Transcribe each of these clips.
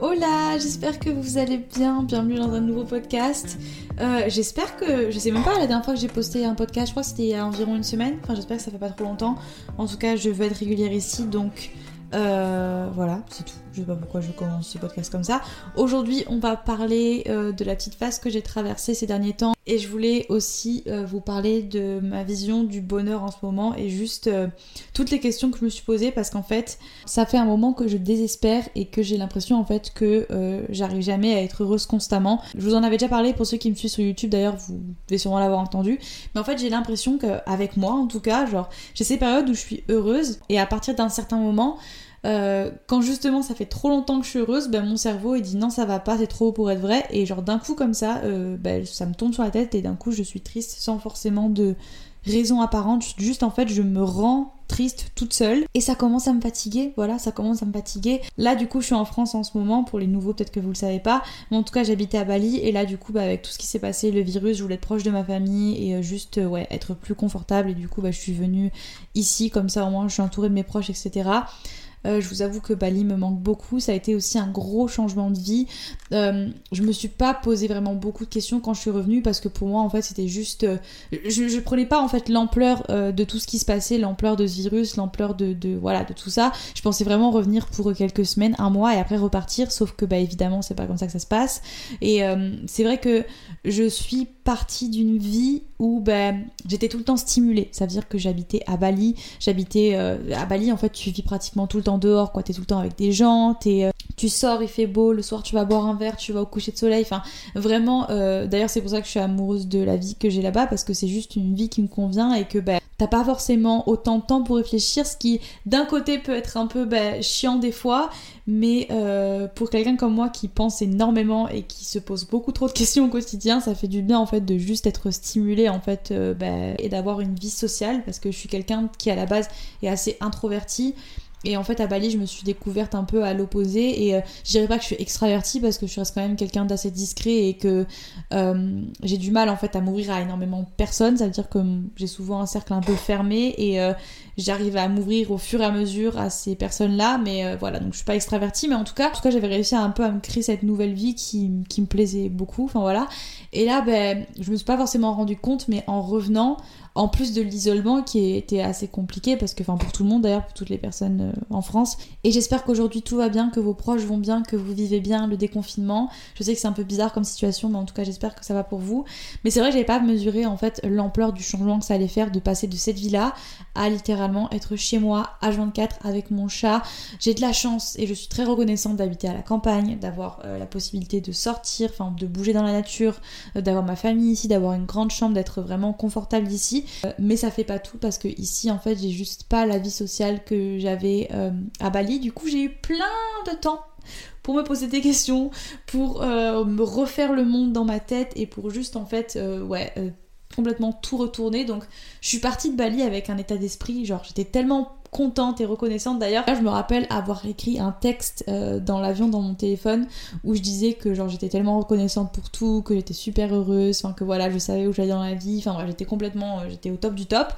Hola, j'espère que vous allez bien. Bienvenue dans un nouveau podcast. Euh, j'espère que... Je sais même pas la dernière fois que j'ai posté un podcast, je crois que c'était il y a environ une semaine. Enfin, j'espère que ça fait pas trop longtemps. En tout cas, je veux être régulière ici, donc... Euh, voilà, c'est tout. Je sais pas pourquoi je commence ce podcast comme ça. Aujourd'hui, on va parler euh, de la petite phase que j'ai traversée ces derniers temps. Et je voulais aussi euh, vous parler de ma vision du bonheur en ce moment et juste toutes les questions que je me suis posées parce qu'en fait, ça fait un moment que je désespère et que j'ai l'impression en fait que j'arrive jamais à être heureuse constamment. Je vous en avais déjà parlé pour ceux qui me suivent sur YouTube d'ailleurs, vous devez sûrement l'avoir entendu. Mais en fait, j'ai l'impression qu'avec moi en tout cas, genre, j'ai ces périodes où je suis heureuse et à partir d'un certain moment, euh, quand justement ça fait trop longtemps que je suis heureuse, ben mon cerveau il dit non ça va pas, c'est trop haut pour être vrai. Et genre d'un coup comme ça, euh, ben, ça me tombe sur la tête et d'un coup je suis triste sans forcément de raison apparente, juste en fait je me rends triste toute seule et ça commence à me fatiguer, voilà, ça commence à me fatiguer. Là du coup je suis en France en ce moment, pour les nouveaux peut-être que vous le savez pas, mais en tout cas j'habitais à Bali et là du coup bah, avec tout ce qui s'est passé, le virus, je voulais être proche de ma famille et euh, juste ouais être plus confortable. Et du coup bah, je suis venue ici comme ça au moins je suis entourée de mes proches etc. Euh, je vous avoue que Bali me manque beaucoup. Ça a été aussi un gros changement de vie. Euh, je me suis pas posé vraiment beaucoup de questions quand je suis revenue parce que pour moi, en fait, c'était juste. Euh, je, je, prenais pas en fait l'ampleur de tout ce qui se passait, l'ampleur de ce virus, l'ampleur de, de, voilà de tout ça. Je pensais vraiment revenir pour quelques semaines, un mois et après repartir. Sauf que bah évidemment, c'est pas comme ça que ça se passe. Et c'est vrai que je suis partie d'une vie où ben, j'étais tout le temps stimulée. Ça veut dire que j'habitais à Bali. J'habitais à Bali, en fait, tu vis pratiquement tout le temps dehors, quoi. T'es tout le temps avec des gens, euh, tu sors, il fait beau, le soir tu vas boire un verre, tu vas au coucher de soleil. Enfin, vraiment, euh, d'ailleurs, c'est pour ça que je suis amoureuse de la vie que j'ai là-bas, parce que c'est juste une vie qui me convient et que bah, t'as pas forcément autant de temps pour réfléchir, ce qui d'un côté peut être un peu bah, chiant des fois, mais euh, pour quelqu'un comme moi qui pense énormément et qui se pose beaucoup trop de questions au quotidien, ça fait du bien en fait de juste être stimulé en fait bah, et d'avoir une vie sociale parce que je suis quelqu'un qui à la base est assez introverti et en fait, à Bali, je me suis découverte un peu à l'opposé. Et euh, je dirais pas que je suis extravertie parce que je reste quand même quelqu'un d'assez discret et que euh, j'ai du mal en fait à m'ouvrir à énormément de personnes. Ça veut dire que j'ai souvent un cercle un peu fermé et euh, j'arrive à m'ouvrir au fur et à mesure à ces personnes-là. Mais voilà, donc je suis pas extravertie. Mais en tout cas, en tout cas, j'avais réussi un peu à me créer cette nouvelle vie qui, qui me plaisait beaucoup. Enfin voilà. Et là, ben, je me suis pas forcément rendu compte, mais en revenant, en plus de l'isolement qui était assez compliqué parce que enfin pour tout le monde d'ailleurs pour toutes les personnes euh, en France et j'espère qu'aujourd'hui tout va bien que vos proches vont bien que vous vivez bien le déconfinement. Je sais que c'est un peu bizarre comme situation mais en tout cas j'espère que ça va pour vous. Mais c'est vrai que j'avais pas mesuré en fait l'ampleur du changement que ça allait faire de passer de cette vie là à littéralement être chez moi H24 avec mon chat. J'ai de la chance et je suis très reconnaissante d'habiter à la campagne d'avoir euh, la possibilité de sortir enfin de bouger dans la nature d'avoir ma famille ici d'avoir une grande chambre d'être vraiment confortable ici euh, mais ça fait pas tout parce que ici en fait j'ai juste pas la vie sociale que j'avais euh, à Bali. Du coup j'ai eu plein de temps pour me poser des questions, pour euh, me refaire le monde dans ma tête et pour juste en fait ouais complètement tout retourner. Donc je suis partie de Bali avec un état d'esprit genre j'étais tellement contente et reconnaissante. D'ailleurs, je me rappelle avoir écrit un texte euh, dans l'avion dans mon téléphone où je disais que genre j'étais tellement reconnaissante pour tout, que j'étais super heureuse, enfin que voilà, je savais où j'allais dans la vie, enfin j'étais complètement, euh, j'étais au top du top.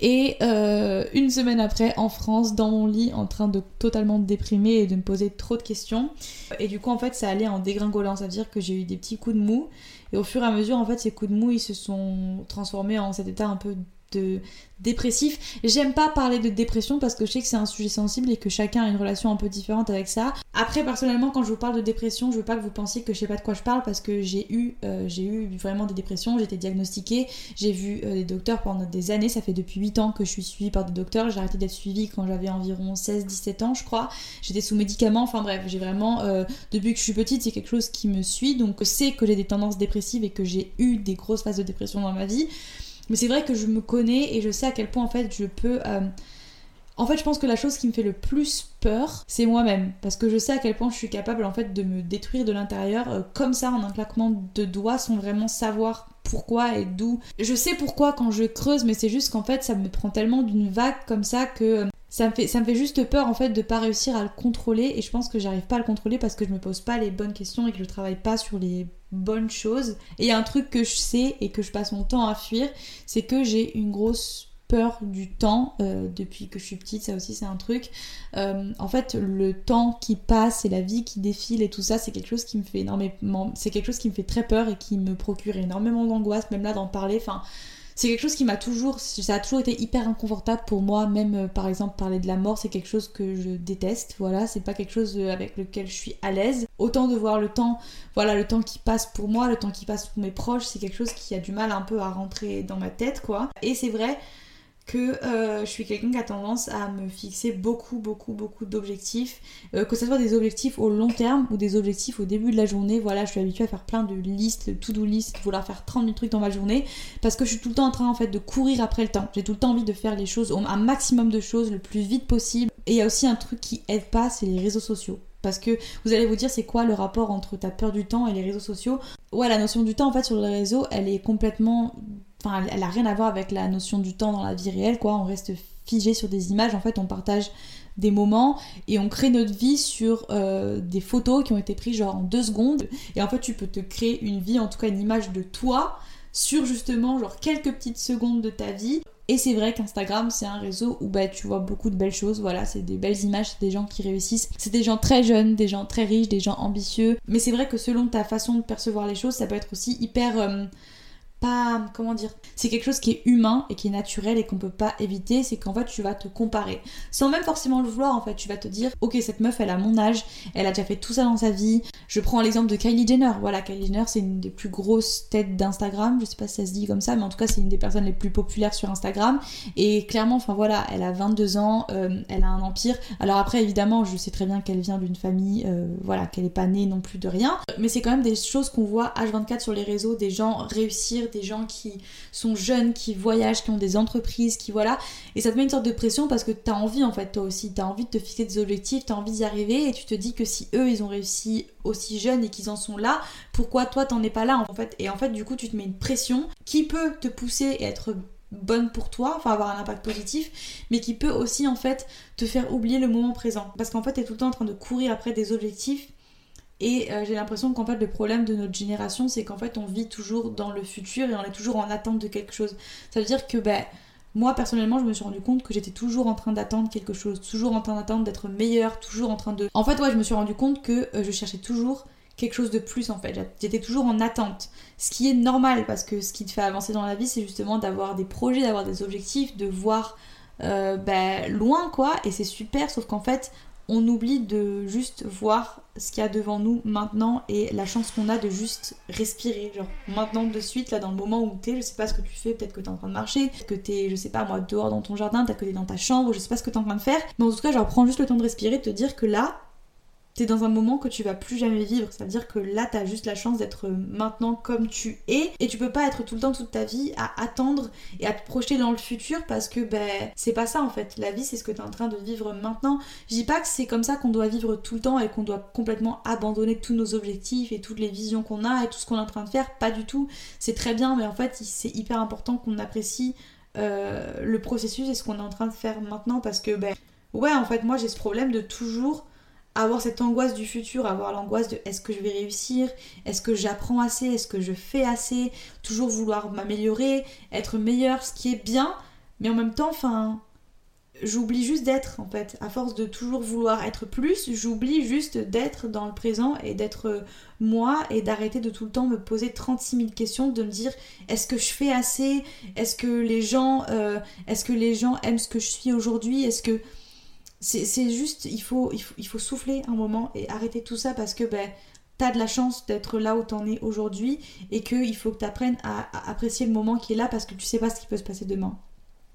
Et euh, une semaine après, en France, dans mon lit, en train de totalement déprimer et de me poser trop de questions. Et du coup, en fait, ça allait en dégringolant, ça veut dire que j'ai eu des petits coups de mou. Et au fur et à mesure, en fait, ces coups de mou, ils se sont transformés en cet état un peu de dépressif. J'aime pas parler de dépression parce que je sais que c'est un sujet sensible et que chacun a une relation un peu différente avec ça. Après, personnellement, quand je vous parle de dépression, je veux pas que vous pensiez que je sais pas de quoi je parle parce que j'ai eu, euh, vraiment des dépressions, j'ai été diagnostiquée, j'ai vu euh, des docteurs pendant des années, ça fait depuis 8 ans que je suis suivie par des docteurs, j'ai arrêté d'être suivie quand j'avais environ 16-17 ans, je crois. J'étais sous médicaments, enfin bref, j'ai vraiment, euh, depuis que je suis petite, c'est quelque chose qui me suit, donc c'est que j'ai des tendances dépressives et que j'ai eu des grosses phases de dépression dans ma vie. Mais c'est vrai que je me connais et je sais à quel point en fait je peux. Euh, En fait, je pense que la chose qui me fait le plus peur, c'est moi-même. Parce que je sais à quel point je suis capable en fait de me détruire de l'intérieur euh, comme ça en un claquement de doigts sans vraiment savoir pourquoi et d'où. Je sais pourquoi quand je creuse, mais c'est juste qu'en fait ça me prend tellement d'une vague comme ça que euh, ça me, fait, juste peur en fait de pas réussir à le contrôler et je pense que j'arrive pas à le contrôler parce que je me pose pas les bonnes questions et que je travaille pas sur les bonnes choses. Et il y a un truc que je sais et que je passe mon temps à fuir, c'est que j'ai une grosse peur du temps euh, depuis que je suis petite, ça aussi c'est un truc. Euh, en fait, le temps qui passe et la vie qui défile et tout ça, c'est quelque chose qui me fait énormément, c'est quelque chose qui me fait très peur et qui me procure énormément d'angoisse, même là d'en parler. Enfin, c'est quelque chose qui m'a toujours, ça a toujours été hyper inconfortable pour moi, même euh, par exemple parler de la mort, c'est quelque chose que je déteste, voilà, c'est pas quelque chose avec lequel je suis à l'aise. Autant de voir le temps, voilà, le temps qui passe pour moi, le temps qui passe pour mes proches, c'est quelque chose qui a du mal un peu à rentrer dans ma tête, quoi. Et c'est vrai, que euh, je suis quelqu'un qui a tendance à me fixer beaucoup, beaucoup, beaucoup d'objectifs, euh, que ce soit des objectifs au long terme ou des objectifs au début de la journée. Voilà, je suis habituée à faire plein de listes, de to-do list, vouloir faire 30 000 trucs dans ma journée, parce que je suis tout le temps en train en fait de courir après le temps. J'ai tout le temps envie de faire les choses, un maximum de choses le plus vite possible. Et il y a aussi un truc qui aide pas, c'est les réseaux sociaux. Parce que vous allez vous dire, c'est quoi le rapport entre ta peur du temps et les réseaux sociaux? Ouais, la notion du temps, en fait, sur les réseaux, elle est complètement Enfin, elle a rien à voir avec la notion du temps dans la vie réelle, quoi. On reste figé sur des images, en fait, on partage des moments et on crée notre vie sur euh, des photos qui ont été prises genre en deux secondes. Et en fait, tu peux te créer une vie, en tout cas une image de toi sur justement genre quelques petites secondes de ta vie. Et c'est vrai qu'Instagram, c'est un réseau où bah, tu vois beaucoup de belles choses. Voilà, c'est des belles images, c'est des gens qui réussissent. C'est des gens très jeunes, des gens très riches, des gens ambitieux. Mais c'est vrai que selon ta façon de percevoir les choses, ça peut être aussi hyper... Euh, comment dire c'est quelque chose qui est humain et qui est naturel et qu'on peut pas éviter c'est qu'en fait tu vas te comparer. Sans même forcément le vouloir en fait tu vas te dire ok cette meuf elle a mon âge elle a déjà fait tout ça dans sa vie. Je prends l'exemple de Kylie Jenner. Voilà Kylie Jenner c'est une des plus grosses têtes d'Instagram. Je sais pas si ça se dit comme ça mais en tout cas c'est une des personnes les plus populaires sur Instagram. Et clairement enfin voilà elle a 22 ans euh, elle a un empire. Alors après évidemment je sais très bien qu'elle vient d'une famille euh, voilà qu'elle est pas née non plus de rien. Mais c'est quand même des choses qu'on voit H24 sur les réseaux des gens réussir des gens qui sont jeunes, qui voyagent, qui ont des entreprises, qui voilà. Et ça te met une sorte de pression parce que t'as envie en fait, toi aussi. T'as envie de te fixer des objectifs, t'as envie d'y arriver et tu te dis que si eux ils ont réussi aussi jeunes et qu'ils en sont là, pourquoi toi t'en es pas là en fait? Et en fait, du coup, tu te mets une pression qui peut te pousser et être bonne pour toi, enfin avoir un impact positif, mais qui peut aussi en fait te faire oublier le moment présent. Parce qu'en fait, t'es tout le temps en train de courir après des objectifs et euh, j'ai l'impression qu'en fait le problème de notre génération c'est qu'en fait on vit toujours dans le futur et on est toujours en attente de quelque chose. Ça veut dire que ben moi personnellement je me suis rendu compte que j'étais toujours en train d'attendre quelque chose, toujours en train d'attendre d'être meilleure, toujours en train de... En fait ouais je me suis rendu compte que euh, je cherchais toujours quelque chose de plus en fait. J'étais toujours en attente. Ce qui est normal parce que ce qui te fait avancer dans la vie c'est justement d'avoir des projets, d'avoir des objectifs, de voir euh, ben, loin quoi et c'est super sauf qu'en fait on oublie de juste voir ce qu'il y a devant nous maintenant et la chance qu'on a de juste respirer. Genre maintenant de suite, là dans le moment où t'es, je sais pas ce que tu fais, peut-être que t'es en train de marcher, que t'es, je sais pas moi, dehors dans ton jardin, peut-être que t'es dans ta chambre, je sais pas ce que t'es en train de faire. Mais en tout cas, genre prends juste le temps de respirer, de te dire que là, t'es dans un moment que tu vas plus jamais vivre. C'est-à-dire que là, t'as juste la chance d'être maintenant comme tu es. Et tu peux pas être tout le temps, toute ta vie, à attendre et à te projeter dans le futur parce que ben, c'est pas ça en fait. La vie, c'est ce que t'es en train de vivre maintenant. Je dis pas que c'est comme ça qu'on doit vivre tout le temps et qu'on doit complètement abandonner tous nos objectifs et toutes les visions qu'on a et tout ce qu'on est en train de faire. Pas du tout. C'est très bien, mais en fait, c'est hyper important qu'on apprécie euh, le processus et ce qu'on est en train de faire maintenant parce que, ben, ouais, en fait, moi, j'ai ce problème de toujours avoir cette angoisse du futur, avoir l'angoisse de est-ce que je vais réussir, est-ce que j'apprends assez, est-ce que je fais assez, toujours vouloir m'améliorer, être meilleur, ce qui est bien, mais en même temps, enfin, j'oublie juste d'être en fait. À force de toujours vouloir être plus, j'oublie juste d'être dans le présent et d'être moi et d'arrêter de tout le temps me poser 36 000 questions, de me dire est-ce que je fais assez, est-ce que les gens, euh, est-ce que les gens aiment ce que je suis aujourd'hui, est-ce que c'est juste, il faut, il, faut, il faut souffler un moment et arrêter tout ça parce que ben, t'as de la chance d'être là où t'en es aujourd'hui et qu'il faut que t'apprennes à, à, apprécier le moment qui est là parce que tu sais pas ce qui peut se passer demain.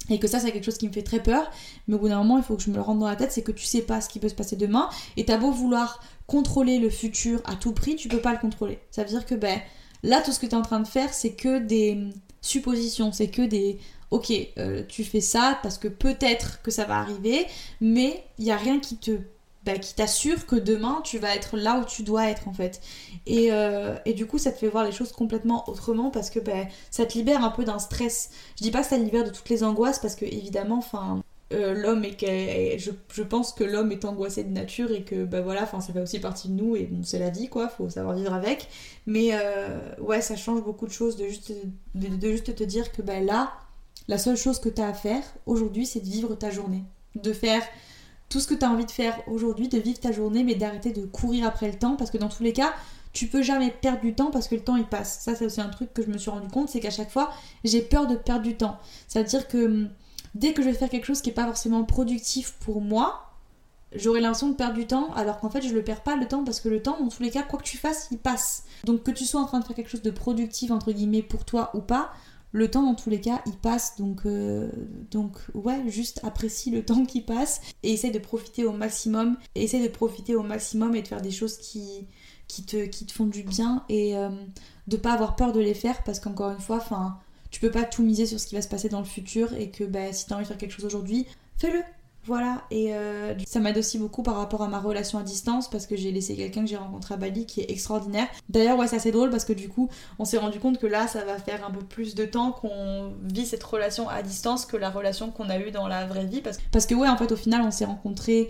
Et que ça, c'est quelque chose qui me fait très peur, mais au bout d'un moment, il faut que je me le rende dans la tête, c'est que tu sais pas ce qui peut se passer demain, et t'as beau vouloir contrôler le futur à tout prix, tu peux pas le contrôler. Ça veut dire que, ben, là, tout ce que tu es en train de faire, c'est que des, suppositions, c'est que des ok, euh, tu fais ça parce que peut-être que ça va arriver, mais il n'y a rien qui te bah, qui t'assure que demain tu vas être là où tu dois être en fait. Et, euh, et, du coup ça te fait voir les choses complètement autrement parce que bah, ça te libère un peu d'un stress. Je dis pas que ça libère de toutes les angoisses parce que évidemment, enfin. Euh, l'homme est, je, je, pense que l'homme est angoissé de nature et que bah voilà enfin ça fait aussi partie de nous et bon c'est la vie quoi faut savoir vivre avec mais ouais ça change beaucoup de choses de juste te dire que bah là la seule chose que tu as à faire aujourd'hui, c'est de vivre ta journée. De faire tout ce que tu as envie de faire aujourd'hui, de vivre ta journée, mais d'arrêter de courir après le temps, parce que dans tous les cas, tu peux jamais perdre du temps parce que le temps il passe. Ça, c'est aussi un truc que je me suis rendu compte, c'est qu'à chaque fois, j'ai peur de perdre du temps. C'est-à-dire que hum, dès que je vais faire quelque chose qui n'est pas forcément productif pour moi, j'aurai l'impression de perdre du temps, alors qu'en fait, je le perds pas le temps parce que le temps, dans tous les cas, quoi que tu fasses, il passe. Donc que tu sois en train de faire quelque chose de productif, entre guillemets, pour toi ou pas, le temps dans tous les cas il passe. Donc euh, donc ouais juste apprécie le temps qui passe. Et essaie de profiter au maximum. Essaie de profiter au maximum et de faire des choses qui qui te, te font du bien et euh, de pas avoir peur de les faire parce qu'encore une fois enfin tu peux pas tout miser sur ce qui va se passer dans le futur et que bah, si t'as envie de faire quelque chose aujourd'hui fais-le voilà, et euh, ça m'aide aussi beaucoup par rapport à ma relation à distance parce que j'ai laissé quelqu'un que j'ai rencontré à Bali qui est extraordinaire. D'ailleurs, ouais, c'est assez drôle parce que du coup, on s'est rendu compte que là, ça va faire un peu plus de temps qu'on vit cette relation à distance que la relation qu'on a eue dans la vraie vie. Parce, parce que, ouais, en fait, au final, on s'est rencontrés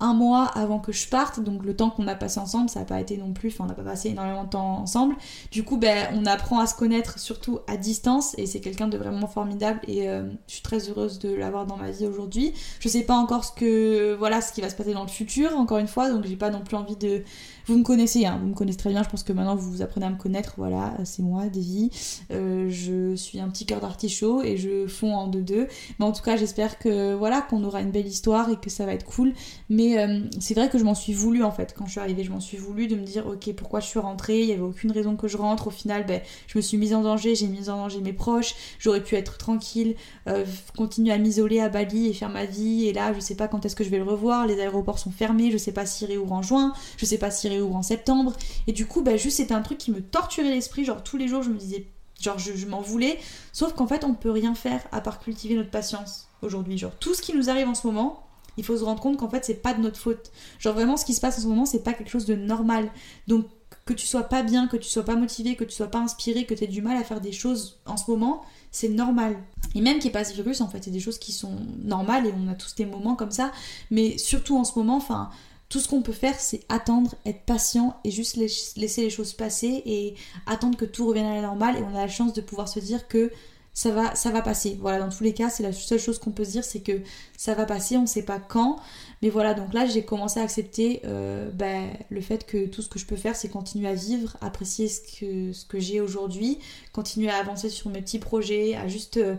un mois avant que je parte, donc le temps qu'on a passé ensemble, ça n'a pas été non plus, enfin on n'a pas passé énormément de temps ensemble. Du coup, ben, on apprend à se connaître surtout à distance et c'est quelqu'un de vraiment formidable et euh, je suis très heureuse de l'avoir dans ma vie aujourd'hui. Je sais pas encore ce que voilà ce qui va se passer dans le futur, encore une fois, donc j'ai pas non plus envie de vous me connaissez, hein, vous me connaissez très bien, je pense que maintenant vous vous apprenez à me connaître, voilà, c'est moi, Davy. Euh, je suis un petit cœur d'artichaut et je fonds en deux-deux. Mais en tout cas, j'espère que voilà, qu'on aura une belle histoire et que ça va être cool. Mais euh, c'est vrai que je m'en suis voulu en fait, quand je suis arrivée, je m'en suis voulu de me dire, ok, pourquoi je suis rentrée, il n'y avait aucune raison que je rentre. Au final, ben, je me suis mise en danger, j'ai mis en danger mes proches, j'aurais pu être tranquille, euh, continuer à m'isoler à Bali et faire ma vie. Et là, je sais pas quand est-ce que je vais le revoir, les aéroports sont fermés, je sais pas s'il réouvre en juin, je sais pas s'il ou en septembre. Et du coup, bah, juste c'était un truc qui me torturait l'esprit. Genre tous les jours, je me disais, genre je, m'en voulais. Sauf qu'en fait, on peut rien faire à part cultiver notre patience aujourd'hui. Genre tout ce qui nous arrive en ce moment, il faut se rendre compte qu'en fait, c'est pas de notre faute. Genre vraiment, ce qui se passe en ce moment, c'est pas quelque chose de normal. Donc que tu sois pas bien, que tu sois pas motivé, que tu sois pas inspiré, que tu aies du mal à faire des choses en ce moment, c'est normal. Et même qu'il n'y ait pas ce virus, en fait, c'est des choses qui sont normales et on a tous des moments comme ça. Mais surtout en ce moment, enfin, tout ce qu'on peut faire, c'est attendre, être patient et juste laisser les choses passer et attendre que tout revienne à la normale. Et on a la chance de pouvoir se dire que ça va, ça va passer. Voilà, dans tous les cas, c'est la seule chose qu'on peut se dire, c'est que ça va passer, on ne sait pas quand. Mais voilà, donc là, j'ai commencé à accepter euh, ben, le fait que tout ce que je peux faire, c'est continuer à vivre, apprécier ce que, ce que j'ai aujourd'hui, continuer à avancer sur mes petits projets, à juste... Euh,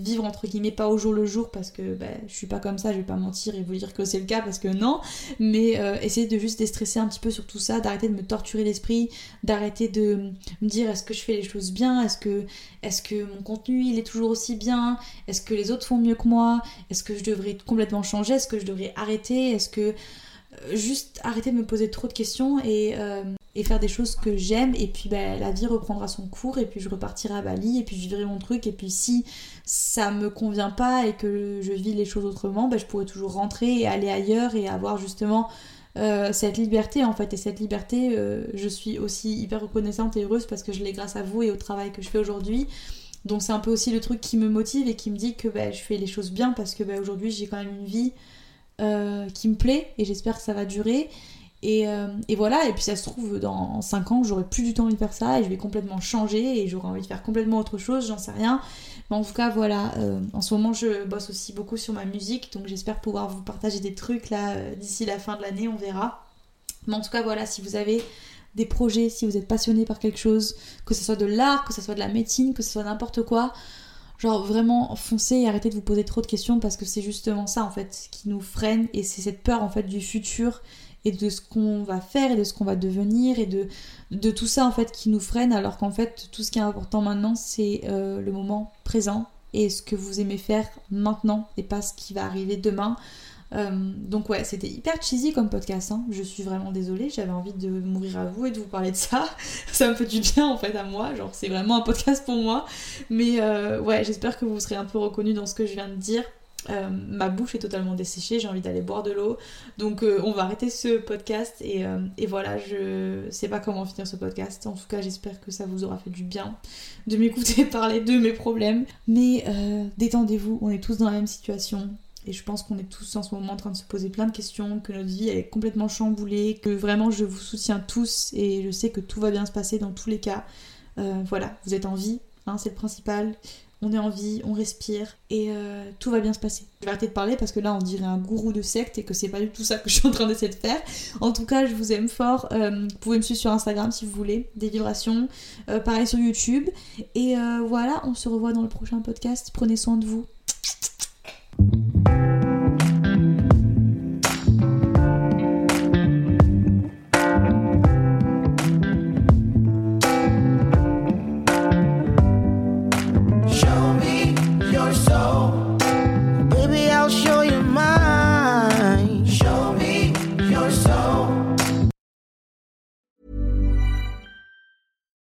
vivre entre guillemets pas au jour le jour parce que bah, je suis pas comme ça, je vais pas mentir et vous dire que c'est le cas parce que non, mais euh, essayer de juste déstresser un petit peu sur tout ça, d'arrêter de me torturer l'esprit, d'arrêter de me dire est-ce que je fais les choses bien, est-ce que est-ce que mon contenu il est toujours aussi bien, est-ce que les autres font mieux que moi, est-ce que je devrais complètement changer, est-ce que je devrais arrêter, est-ce que euh, juste arrêter de me poser trop de questions et euh, et faire des choses que j'aime et puis bah, la vie reprendra son cours et puis je repartirai à Bali et puis je vivrai mon truc et puis si ça me convient pas et que je vis les choses autrement bah, je pourrais toujours rentrer et aller ailleurs et avoir justement euh, cette liberté en fait. Et cette liberté euh, je suis aussi hyper reconnaissante et heureuse parce que je l'ai grâce à vous et au travail que je fais aujourd'hui. Donc c'est un peu aussi le truc qui me motive et qui me dit que bah, je fais les choses bien parce que aujourd'hui j'ai quand même une vie euh, qui me plaît et j'espère que ça va durer euh, et, voilà, et puis ça se trouve, dans 5 ans, j'aurai plus du temps envie de faire ça et je vais complètement changer et j'aurai envie de faire complètement autre chose, j'en sais rien. Mais en tout cas, voilà, euh, en ce moment, je bosse aussi beaucoup sur ma musique, donc j'espère pouvoir vous partager des trucs là euh, d'ici la fin de l'année, on verra. Mais en tout cas, voilà, si vous avez des projets, si vous êtes passionné par quelque chose, que ce soit de l'art, que ce soit de la médecine, que ce soit n'importe quoi, genre vraiment foncez et arrêtez de vous poser trop de questions parce que c'est justement ça en fait qui nous freine et c'est cette peur en fait du futur et de ce qu'on va faire et de ce qu'on va devenir et de, de tout ça en fait qui nous freine alors qu'en fait tout ce qui est important maintenant c'est euh, le moment présent et ce que vous aimez faire maintenant et pas ce qui va arriver demain. donc ouais, c'était hyper cheesy comme podcast. Hein. Je suis vraiment désolée. J'avais envie de mourir à vous et de vous parler de ça. ça me fait du bien en fait à moi. Genre c'est vraiment un podcast pour moi. Mais ouais, j'espère que vous serez un peu reconnus dans ce que je viens de dire. Euh, ma bouche est totalement desséchée, j'ai envie d'aller boire de l'eau. Donc euh, on va arrêter ce podcast et, euh, et, voilà, je sais pas comment finir ce podcast. En tout cas, j'espère que ça vous aura fait du bien de m'écouter parler de mes problèmes. Mais détendez-vous, on est tous dans la même situation. Et je pense qu'on est tous en ce moment en train de se poser plein de questions, que notre vie est complètement chamboulée, que vraiment je vous soutiens tous et je sais que tout va bien se passer dans tous les cas. voilà, vous êtes en vie, hein, c'est le principal on est en vie, on respire et euh, tout va bien se passer. Je vais arrêter de parler parce que là on dirait un gourou de secte et que c'est pas du tout ça que je suis en train d'essayer de faire. En tout cas, je vous aime fort. Euh, vous pouvez me suivre sur Instagram si vous voulez, des vibrations. Euh, pareil sur YouTube. Et voilà, on se revoit dans le prochain podcast. Prenez soin de vous.